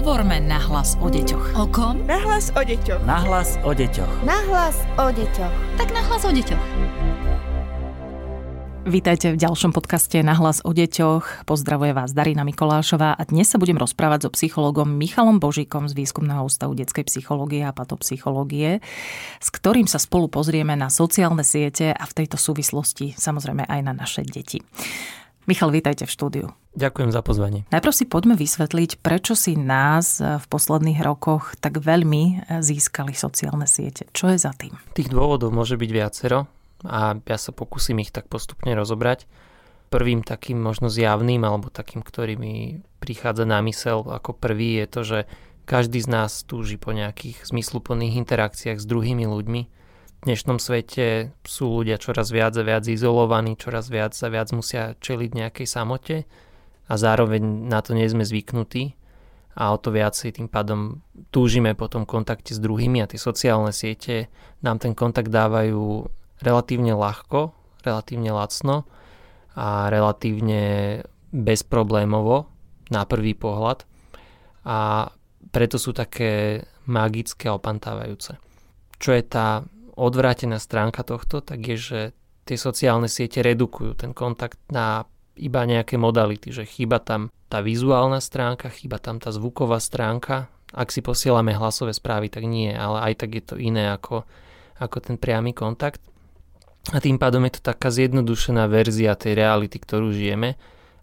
Hovorme nahlas o deťoch. O kom? Nahlas o deťoch. Nahlas o deťoch. Nahlas o deťoch. Tak nahlas o deťoch. Vítajte v ďalšom podcaste Na hlas o deťoch. Pozdravuje vás Darina Mikolášová a dnes sa budem rozprávať so psychologom Michalom Božíkom z Výskumného ústavu detskej psychológie a patopsychológie, s ktorým sa spolu pozrieme na sociálne siete a v tejto súvislosti samozrejme aj na naše deti. Michal, vítajte v štúdiu. Ďakujem za pozvanie. Najprv si poďme vysvetliť, prečo si nás v posledných rokoch tak veľmi získali sociálne siete. Čo je za tým? Tých dôvodov môže byť viacero a ja sa pokúsim ich tak postupne rozobrať. Prvým takým možno zjavným alebo takým, ktorý mi prichádza na mysel ako prvý je to, že každý z nás túži po nejakých zmysluplných interakciách s druhými ľuďmi dnešnom svete sú ľudia čoraz viac a viac izolovaní, čoraz viac a viac musia čeliť nejakej samote a zároveň na to nie sme zvyknutí a o to viacej tým pádom túžime po tom kontakte s druhými a tie sociálne siete nám ten kontakt dávajú relatívne ľahko, relatívne lacno a relatívne bezproblémovo na prvý pohľad a preto sú také magické a opantávajúce. Čo je tá odvrátená stránka tohto, tak je, že tie sociálne siete redukujú ten kontakt na iba nejaké modality, že chýba tam tá vizuálna stránka, chýba tam tá zvuková stránka. Ak si posielame hlasové správy, tak nie, ale aj tak je to iné ako, ako ten priamy kontakt. A tým pádom je to taká zjednodušená verzia tej reality, ktorú žijeme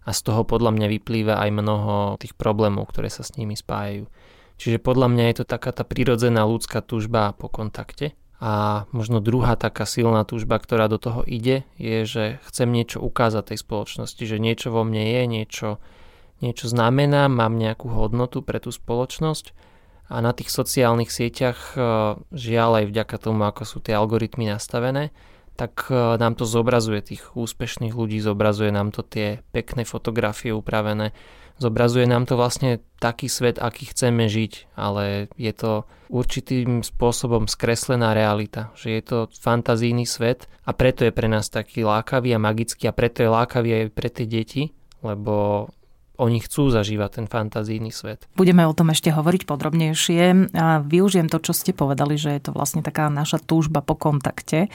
a z toho podľa mňa vyplýva aj mnoho tých problémov, ktoré sa s nimi spájajú. Čiže podľa mňa je to taká tá prirodzená ľudská túžba po kontakte a možno druhá taká silná túžba, ktorá do toho ide, je, že chcem niečo ukázať tej spoločnosti, že niečo vo mne je, niečo, niečo znamená, mám nejakú hodnotu pre tú spoločnosť. A na tých sociálnych sieťach e, žiaľ aj vďaka tomu, ako sú tie algoritmy nastavené, tak e, nám to zobrazuje tých úspešných ľudí, zobrazuje nám to tie pekné fotografie upravené, Zobrazuje nám to vlastne taký svet, aký chceme žiť, ale je to určitým spôsobom skreslená realita, že je to fantazijný svet a preto je pre nás taký lákavý a magický a preto je lákavý aj pre tie deti, lebo oni chcú zažívať ten fantazijný svet. Budeme o tom ešte hovoriť podrobnejšie a využijem to, čo ste povedali, že je to vlastne taká naša túžba po kontakte,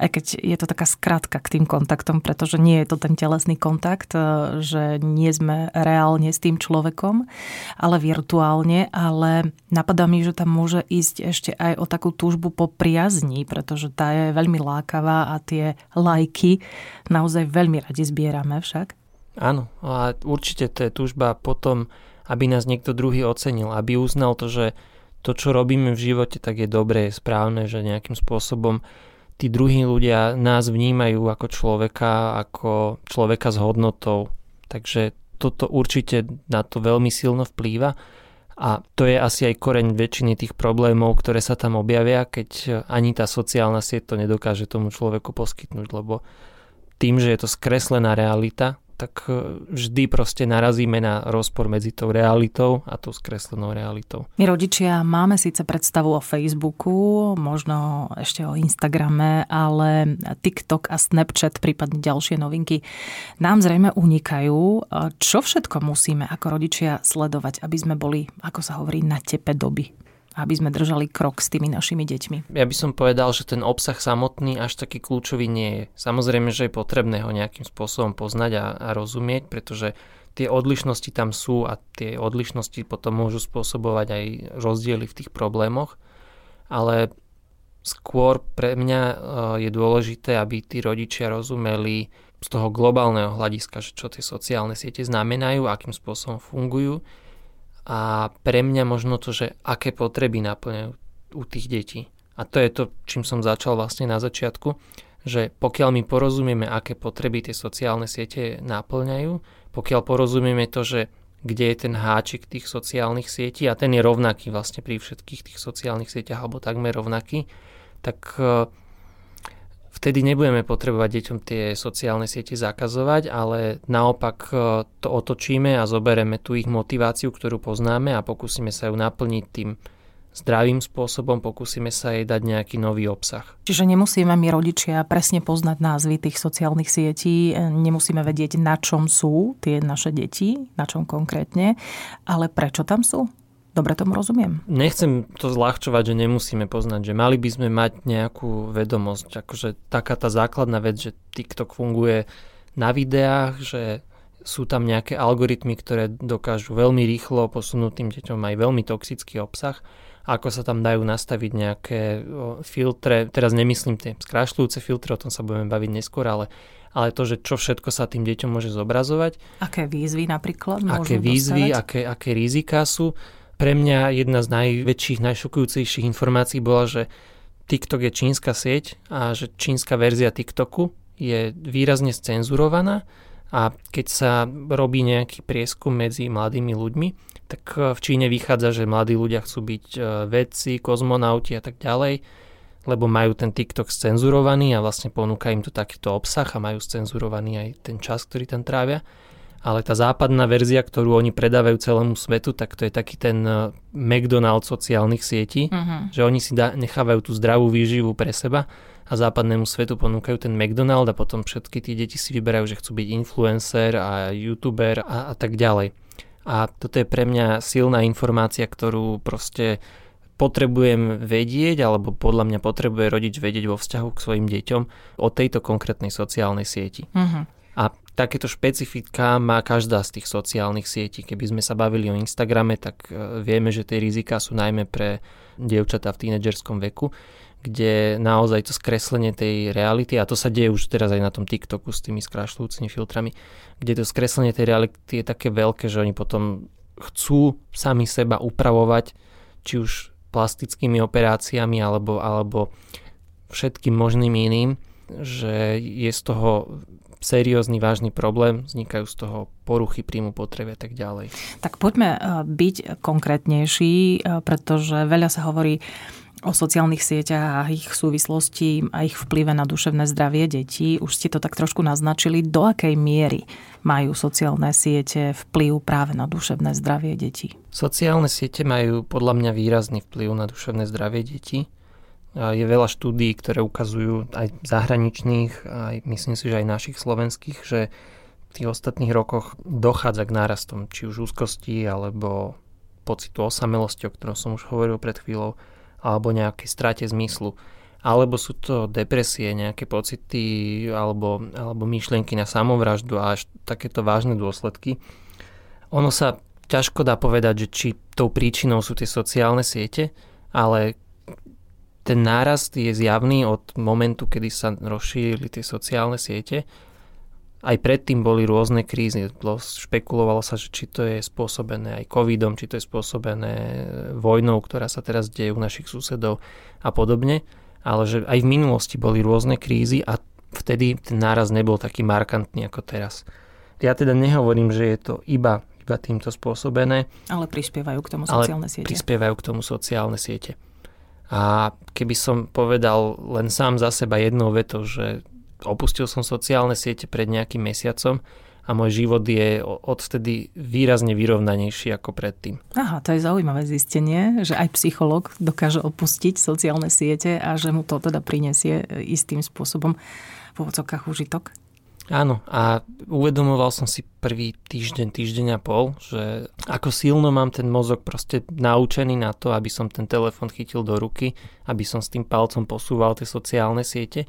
aj keď je to taká skratka k tým kontaktom, pretože nie je to ten telesný kontakt, e, že nie sme reálne s tým človekom, ale virtuálne, ale napadá mi, že tam môže ísť ešte aj o takú túžbu po priazni, pretože tá je veľmi lákavá a tie lajky naozaj veľmi radi zbierame však. Áno, a určite to je túžba potom, aby nás niekto druhý ocenil, aby uznal to, že to, čo robíme v živote, tak je dobré, je správne, že nejakým spôsobom tí druhí ľudia nás vnímajú ako človeka, ako človeka s hodnotou. Takže toto určite na to veľmi silno vplýva a to je asi aj koreň väčšiny tých problémov, ktoré sa tam objavia, keď ani tá sociálna sieť to nedokáže tomu človeku poskytnúť, lebo tým, že je to skreslená realita, tak e, vždy proste narazíme na rozpor medzi tou realitou a tou skreslenou realitou. My rodičia máme síce predstavu o Facebooku, možno ešte o Instagrame, ale TikTok a Snapchat, prípadne ďalšie novinky, nám zrejme unikajú. Čo všetko musíme ako rodičia sledovať, aby sme boli, ako sa hovorí, na tepe doby? Aby sme držali krok s tými našimi deťmi. Ja by som povedal, že ten obsah samotný až taký kľúčový nie je. Samozrejme, že je potrebné ho nejakým spôsobom poznať a, a rozumieť, pretože tie odlišnosti tam sú a tie odlišnosti potom môžu spôsobovať aj rozdiely v tých problémoch, ale skôr pre mňa e, je dôležité, aby tí rodičia rozumeli z toho globálneho hľadiska, že čo tie sociálne siete znamenajú, akým spôsobom fungujú a pre mňa možno to, že aké potreby naplňajú u tých detí. A to je to, čím som začal vlastne na začiatku, že pokiaľ my porozumieme, aké potreby tie sociálne siete naplňajú, pokiaľ porozumieme to, že kde je ten háčik tých sociálnych sietí a ten je rovnaký vlastne pri všetkých tých sociálnych sieťach alebo takmer rovnaký, tak e, vtedy nebudeme potrebovať deťom tie sociálne siete zakazovať, ale naopak e, to otočíme a zobereme tú ich motiváciu, ktorú poznáme a pokúsime sa ju naplniť tým zdravým spôsobom, pokúsime sa jej dať nejaký nový obsah. Čiže nemusíme my rodičia presne poznať názvy tých sociálnych sietí, nemusíme vedieť, na čom sú tie naše deti, na čom konkrétne, ale prečo tam sú? Dobre tomu rozumiem. Nechcem to zľahčovať, že nemusíme poznať, že mali by sme mať nejakú vedomosť, akože taká tá základná vec, že TikTok funguje na videách, že sú tam nejaké algoritmy, ktoré dokážu veľmi rýchlo posunúť tým deťom aj veľmi toxický obsah ako sa tam dajú nastaviť nejaké filtre, teraz nemyslím tie skrášľujúce filtre, o tom sa budeme baviť neskôr, ale, ale to, že čo všetko sa tým deťom môže zobrazovať. Aké výzvy napríklad Aké výzvy, aké, aké rizika sú. Pre mňa jedna z najväčších, najšokujúcejších informácií bola, že TikTok je čínska sieť a že čínska verzia TikToku je výrazne scenzurovaná a keď sa robí nejaký prieskum medzi mladými ľuďmi, tak e, v Číne vychádza, že mladí ľudia chcú byť e, vedci, kozmonauti a tak ďalej, lebo majú ten TikTok scenzurovaný a vlastne ponúka im to takýto obsah a majú scenzurovaný aj ten čas, ktorý tam trávia. Ale tá západná verzia, ktorú oni predávajú celému svetu, tak to je taký ten e, McDonald's sociálnych sietí, uh-huh. že oni si da, nechávajú tú zdravú výživu pre seba a západnému svetu ponúkajú ten McDonald a potom všetky tie deti si vyberajú, že chcú byť influencer a youtuber a, a tak ďalej. A toto je pre mňa silná informácia, ktorú proste potrebujem vedieť, alebo podľa mňa potrebuje rodič vedieť vo vzťahu k svojim deťom o tejto konkrétnej sociálnej sieti. Uh-huh. A takéto špecifika má každá z tých sociálnych sietí. Keby sme sa bavili o Instagrame, tak e, vieme, že tie rizika sú najmä pre dievčatá v tínedžerskom veku kde naozaj to skreslenie tej reality, a to sa deje už teraz aj na tom TikToku s tými skrášľujúcimi filtrami, kde to skreslenie tej reality je také veľké, že oni potom chcú sami seba upravovať, či už plastickými operáciami alebo, alebo všetkým možným iným, že je z toho seriózny, vážny problém, vznikajú z toho poruchy príjmu potreby a tak ďalej. Tak poďme eh, byť konkrétnejší, eh, pretože veľa sa hovorí o sociálnych sieťach a ich súvislosti a ich vplyve na duševné zdravie detí. Už ste to tak trošku naznačili. Do akej miery majú sociálne siete vplyv práve na duševné zdravie detí? Sociálne siete majú podľa mňa výrazný vplyv na duševné zdravie detí. Je veľa štúdií, ktoré ukazujú aj zahraničných, aj myslím si, že aj našich slovenských, že v tých ostatných rokoch dochádza k nárastom či už úzkosti alebo pocitu osamelosti, o ktorom som už hovoril pred chvíľou alebo nejaké strate zmyslu. Alebo sú to depresie, nejaké pocity alebo, alebo myšlienky na samovraždu a až takéto vážne dôsledky. Ono sa ťažko dá povedať, že či tou príčinou sú tie sociálne siete, ale ten nárast je zjavný od momentu, kedy sa rozšírili tie sociálne siete aj predtým boli rôzne krízy. Špekulovalo sa, že či to je spôsobené aj covidom, či to je spôsobené vojnou, ktorá sa teraz deje u našich susedov a podobne. Ale že aj v minulosti boli rôzne krízy a vtedy ten náraz nebol taký markantný ako teraz. Ja teda nehovorím, že je to iba, iba týmto spôsobené. Ale prispievajú k tomu sociálne siete. prispievajú k tomu sociálne siete. A keby som povedal len sám za seba jednou vetou, že opustil som sociálne siete pred nejakým mesiacom a môj život je odvtedy výrazne vyrovnanejší ako predtým. Aha, to je zaujímavé zistenie, že aj psycholog dokáže opustiť sociálne siete a že mu to teda prinesie istým spôsobom v úvodzovkách užitok. Áno, a uvedomoval som si prvý týždeň, týždeň a pol, že ako silno mám ten mozog proste naučený na to, aby som ten telefon chytil do ruky, aby som s tým palcom posúval tie sociálne siete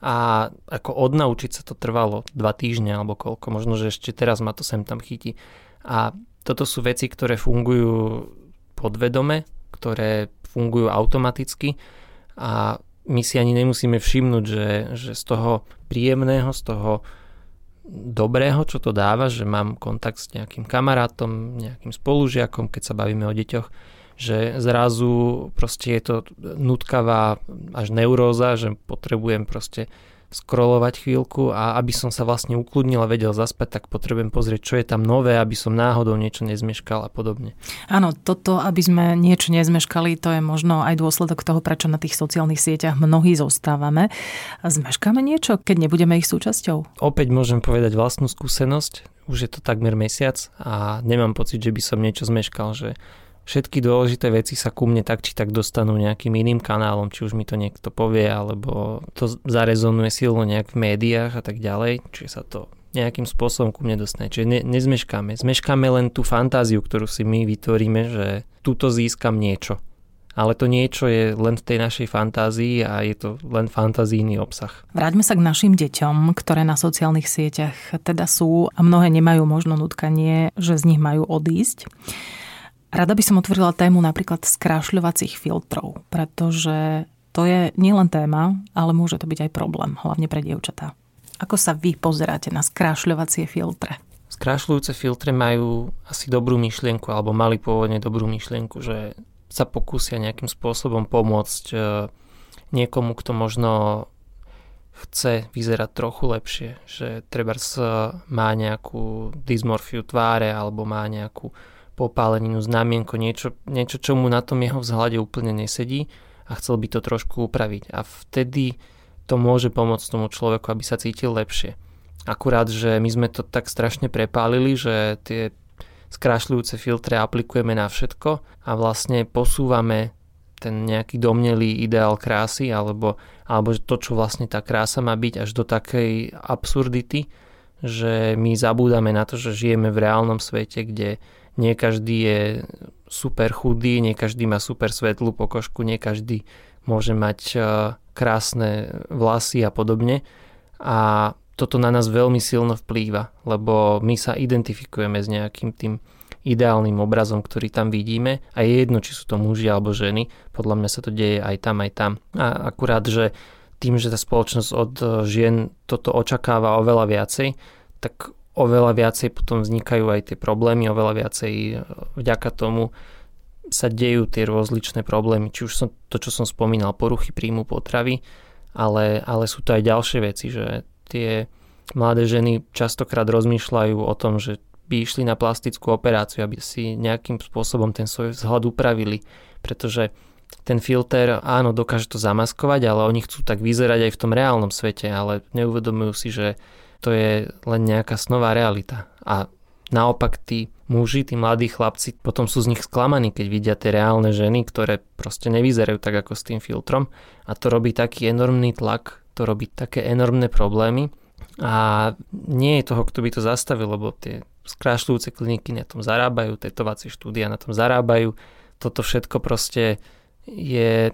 a ako odnaučiť sa to trvalo dva týždne alebo koľko, možno, že ešte teraz ma to sem tam chytí. A toto sú veci, ktoré fungujú podvedome, ktoré fungujú automaticky a my si ani nemusíme všimnúť, že, že z toho príjemného, z toho dobrého, čo to dáva, že mám kontakt s nejakým kamarátom, nejakým spolužiakom, keď sa bavíme o deťoch, že zrazu proste je to nutkavá až neuróza, že potrebujem proste scrollovať chvíľku a aby som sa vlastne ukludnil a vedel zaspať, tak potrebujem pozrieť, čo je tam nové, aby som náhodou niečo nezmeškal a podobne. Áno, toto, aby sme niečo nezmeškali, to je možno aj dôsledok toho, prečo na tých sociálnych sieťach mnohí zostávame. Zmeškáme niečo, keď nebudeme ich súčasťou? Opäť môžem povedať vlastnú skúsenosť. Už je to takmer mesiac a nemám pocit, že by som niečo zmeškal, že všetky dôležité veci sa ku mne tak či tak dostanú nejakým iným kanálom, či už mi to niekto povie, alebo to zarezonuje silno nejak v médiách a tak ďalej, či sa to nejakým spôsobom ku mne dostane. Čiže ne, nezmeškáme. Zmeškáme len tú fantáziu, ktorú si my vytvoríme, že tuto získam niečo. Ale to niečo je len v tej našej fantázii a je to len fantazijný obsah. Vráťme sa k našim deťom, ktoré na sociálnych sieťach teda sú a mnohé nemajú možno nutkanie, že z nich majú odísť. Rada by som otvorila tému napríklad skrášľovacích filtrov, pretože to je nielen téma, ale môže to byť aj problém, hlavne pre dievčatá. Ako sa vy pozeráte na skrášľovacie filtre? Skrášľujúce filtre majú asi dobrú myšlienku, alebo mali pôvodne dobrú myšlienku, že sa pokúsia nejakým spôsobom pomôcť e, niekomu, kto možno chce vyzerať trochu lepšie, že treba má nejakú dysmorfiu tváre alebo má nejakú popáleninu, znamienko, niečo, niečo, čo mu na tom jeho vzhľade úplne nesedí a chcel by to trošku upraviť. A vtedy to môže pomôcť tomu človeku, aby sa cítil lepšie. Akurát, že my sme to tak strašne prepálili, že tie skrášľujúce filtre aplikujeme na všetko a vlastne posúvame ten nejaký domnelý ideál krásy alebo, alebo to, čo vlastne tá krása má byť až do takej absurdity, že my zabúdame na to, že žijeme v reálnom svete, kde nie každý je super chudý, nie každý má super svetlú pokožku, nie každý môže mať eh, krásne vlasy a podobne. A toto na nás veľmi silno vplýva, lebo my sa identifikujeme s nejakým tým ideálnym obrazom, ktorý tam vidíme a je jedno, či sú to muži alebo ženy, podľa mňa sa to deje aj tam, aj tam. A akurát, že tým, že tá spoločnosť od eh, žien toto očakáva oveľa viacej, tak oveľa viacej potom vznikajú aj tie problémy, oveľa viacej eh, vďaka tomu sa dejú tie rozličné problémy, či už som to, čo som spomínal, poruchy príjmu potravy, ale, ale sú to aj ďalšie veci, že tie mladé ženy častokrát rozmýšľajú o tom, že by išli na plastickú operáciu, aby si nejakým spôsobom ten svoj vzhľad upravili, pretože ten filter, áno, dokáže to zamaskovať, ale oni chcú tak vyzerať aj v tom reálnom svete, ale neuvedomujú si, že to je len nejaká snová realita. A Naopak tí muži, tí mladí chlapci potom sú z nich sklamaní, keď vidia tie reálne ženy, ktoré proste nevyzerajú tak ako s tým filtrom. A to robí taký enormný tlak, to robí také enormné problémy. A nie je toho, kto by to zastavil, lebo tie skrášľujúce kliniky na tom zarábajú, tetovacie štúdia na tom zarábajú, toto všetko proste je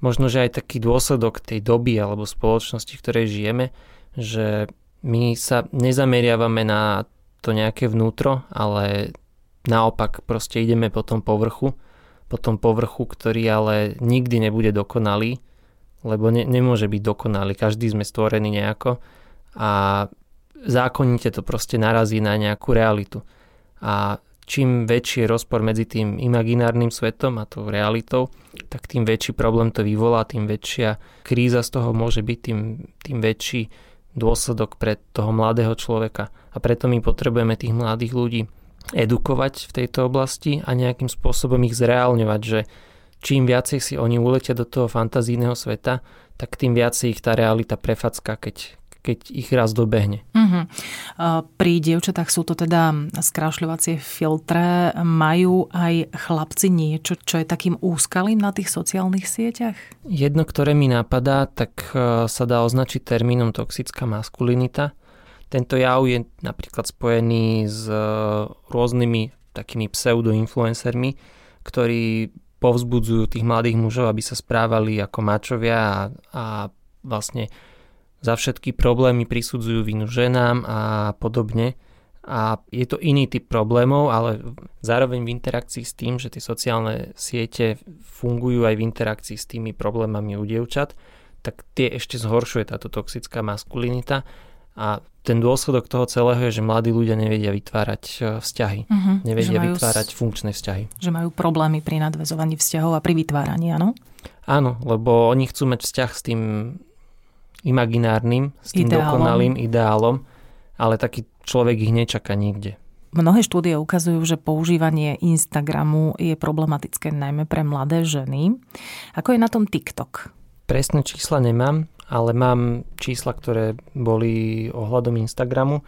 možno, že aj taký dôsledok tej doby alebo spoločnosti, v ktorej žijeme, že my sa nezameriavame na to nejaké vnútro, ale naopak proste ideme po tom povrchu, po tom povrchu, ktorý ale nikdy nebude dokonalý, lebo ne, nemôže byť dokonalý, každý sme stvorení nejako a zákonite to proste narazí na nejakú realitu. A čím väčší je rozpor medzi tým imaginárnym svetom a tou realitou, tak tým väčší problém to vyvolá, tým väčšia kríza z toho môže byť, tým, tým väčší dôsledok pre toho mladého človeka. A preto my potrebujeme tých mladých ľudí edukovať v tejto oblasti a nejakým spôsobom ich zreálňovať, že čím viacej si oni uletia do toho fantazijného sveta, tak tým viacej ich tá realita prefacká, keď, keď ich raz dobehne. Uh-huh. Pri dievčatách sú to teda skrášľovacie filtre. Majú aj chlapci niečo, čo je takým úskalým na tých sociálnych sieťach? Jedno, ktoré mi napadá, tak e, sa dá označiť termínom toxická maskulinita. Tento jav je napríklad spojený s e, rôznymi takými pseudoinfluencermi, ktorí povzbudzujú tých mladých mužov, aby sa správali ako mačovia a, a vlastne za všetky problémy prisudzujú vinu ženám a podobne. A je to iný typ problémov, ale zároveň v interakcii s tým, že tie sociálne siete fungujú aj v interakcii s tými problémami u dievčat, tak tie ešte zhoršuje táto toxická maskulinita. A ten dôsledok toho celého je, že mladí ľudia nevedia vytvárať e, vzťahy. Uh-huh, nevedia vytvárať s... funkčné vzťahy. Že majú problémy pri nadvezovaní vzťahov a pri vytváraní, áno? Áno, lebo oni chcú mať vzťah s tým imaginárnym, s tým ideálom. dokonalým ideálom, ale taký človek ich nečaká nikde. Mnohé štúdie ukazujú, že používanie Instagramu je problematické najmä pre mladé ženy. Ako je na tom TikTok? Presné čísla nemám, ale mám čísla, ktoré boli ohľadom Instagramu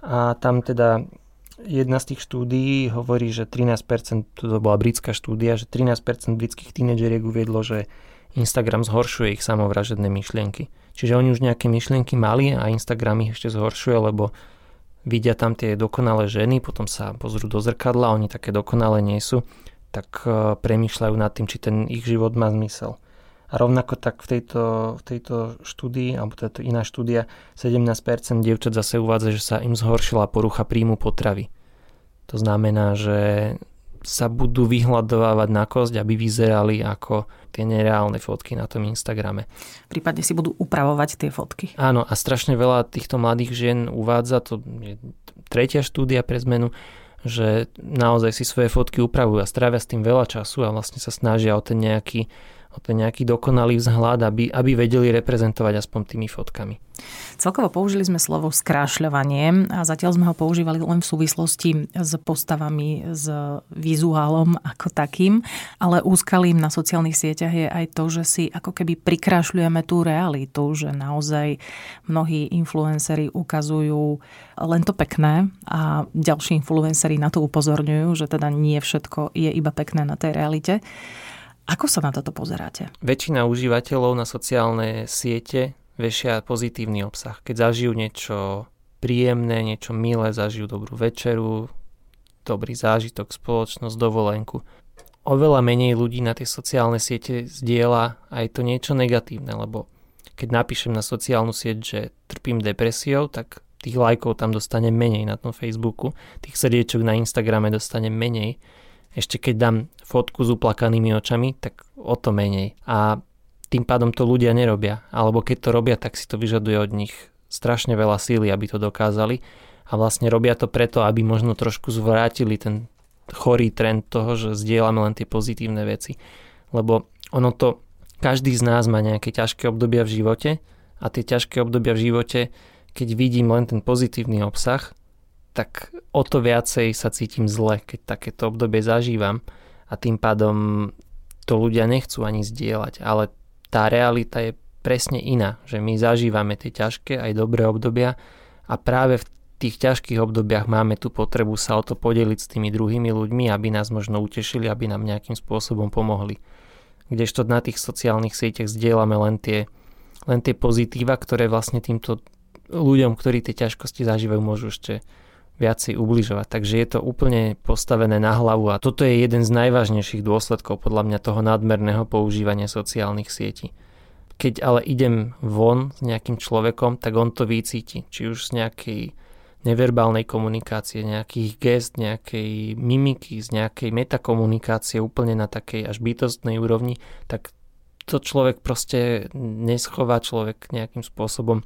a tam teda jedna z tých štúdií hovorí, že 13%, to bola britská štúdia, že 13% britských tínedžeriek uviedlo, že Instagram zhoršuje ich samovražedné myšlienky. Čiže oni už nejaké myšlienky mali a Instagram ich ešte zhoršuje, lebo vidia tam tie dokonalé ženy, potom sa pozrú do zrkadla, oni také dokonalé nie sú, tak e, premýšľajú nad tým, či ten ich život má zmysel. A rovnako tak v tejto, v tejto štúdii, alebo táto iná štúdia, 17% dievčat zase uvádza, že sa im zhoršila porucha príjmu potravy. To znamená, že sa budú vyhľadovávať na kosť, aby vyzerali ako tie nereálne fotky na tom Instagrame. Prípadne si budú upravovať tie fotky. Áno, a strašne veľa týchto mladých žien uvádza, to je tretia štúdia pre zmenu, že naozaj si svoje fotky upravujú a strávia s tým veľa času a vlastne sa snažia o ten nejaký nejaký dokonalý vzhľad, aby, aby vedeli reprezentovať aspoň tými fotkami. Celkovo použili sme slovo skrášľovanie a zatiaľ sme ho používali len v súvislosti s postavami, s vizuálom ako takým, ale úskalím na sociálnych sieťach je aj to, že si ako keby prikrášľujeme tú realitu, že naozaj mnohí influenceri ukazujú len to pekné a ďalší influenceri na to upozorňujú, že teda nie všetko je iba pekné na tej realite. Ako sa na toto pozeráte? Väčšina užívateľov na sociálne siete vešia pozitívny obsah. Keď zažijú niečo príjemné, niečo milé, zažijú dobrú večeru, dobrý zážitok, spoločnosť, dovolenku. Oveľa menej ľudí na tie sociálne siete zdieľa aj to niečo negatívne, lebo keď napíšem na sociálnu sieť, že trpím depresiou, tak tých lajkov tam dostane menej na tom Facebooku, tých srdiečok na Instagrame dostane menej ešte keď dám fotku s uplakanými očami, tak o to menej. A tým pádom to ľudia nerobia. Alebo keď to robia, tak si to vyžaduje od nich strašne veľa síly, aby to dokázali. A vlastne robia to preto, aby možno trošku zvrátili ten chorý trend toho, že zdieľame len tie pozitívne veci. Lebo ono to, každý z nás má nejaké ťažké obdobia v živote a tie ťažké obdobia v živote, keď vidím len ten pozitívny obsah, tak o to viacej sa cítim zle, keď takéto obdobie zažívam a tým pádom to ľudia nechcú ani zdieľať, ale tá realita je presne iná, že my zažívame tie ťažké aj dobré obdobia a práve v tých ťažkých obdobiach máme tú potrebu sa o to podeliť s tými druhými ľuďmi, aby nás možno utešili, aby nám nejakým spôsobom pomohli. Kdežto na tých sociálnych sieťach zdieľame len tie, len tie pozitíva, ktoré vlastne týmto ľuďom, ktorí tie ťažkosti zažívajú, môžu ešte viacej ubližovať. Takže je to úplne postavené na hlavu a toto je jeden z najvážnejších dôsledkov podľa mňa toho nadmerného používania sociálnych sietí. Keď ale idem von s nejakým človekom, tak on to vycíti. Či už z nejakej neverbálnej komunikácie, nejakých gest, nejakej mimiky, z nejakej metakomunikácie úplne na takej až bytostnej úrovni, tak to človek proste neschová človek nejakým spôsobom,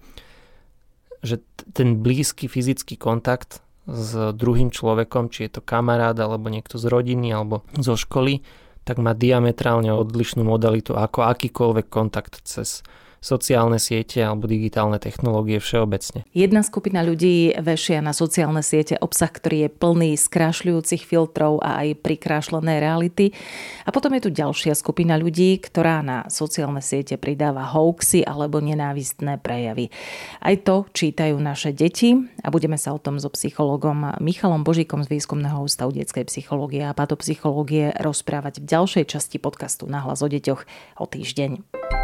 že ten blízky fyzický kontakt s druhým človekom, či je to kamarát alebo niekto z rodiny alebo zo školy, tak má diametrálne odlišnú modalitu ako akýkoľvek kontakt cez sociálne siete alebo digitálne technológie všeobecne. Jedna skupina ľudí vešia na sociálne siete obsah, ktorý je plný skrášľujúcich filtrov a aj prikrášlené reality. A potom je tu ďalšia skupina ľudí, ktorá na sociálne siete pridáva hoaxy alebo nenávistné prejavy. Aj to čítajú naše deti a budeme sa o tom so psychologom Michalom Božíkom z Výskumného ústavu detskej psychológie a patopsychológie rozprávať v ďalšej časti podcastu Nahlas o deťoch o týždeň.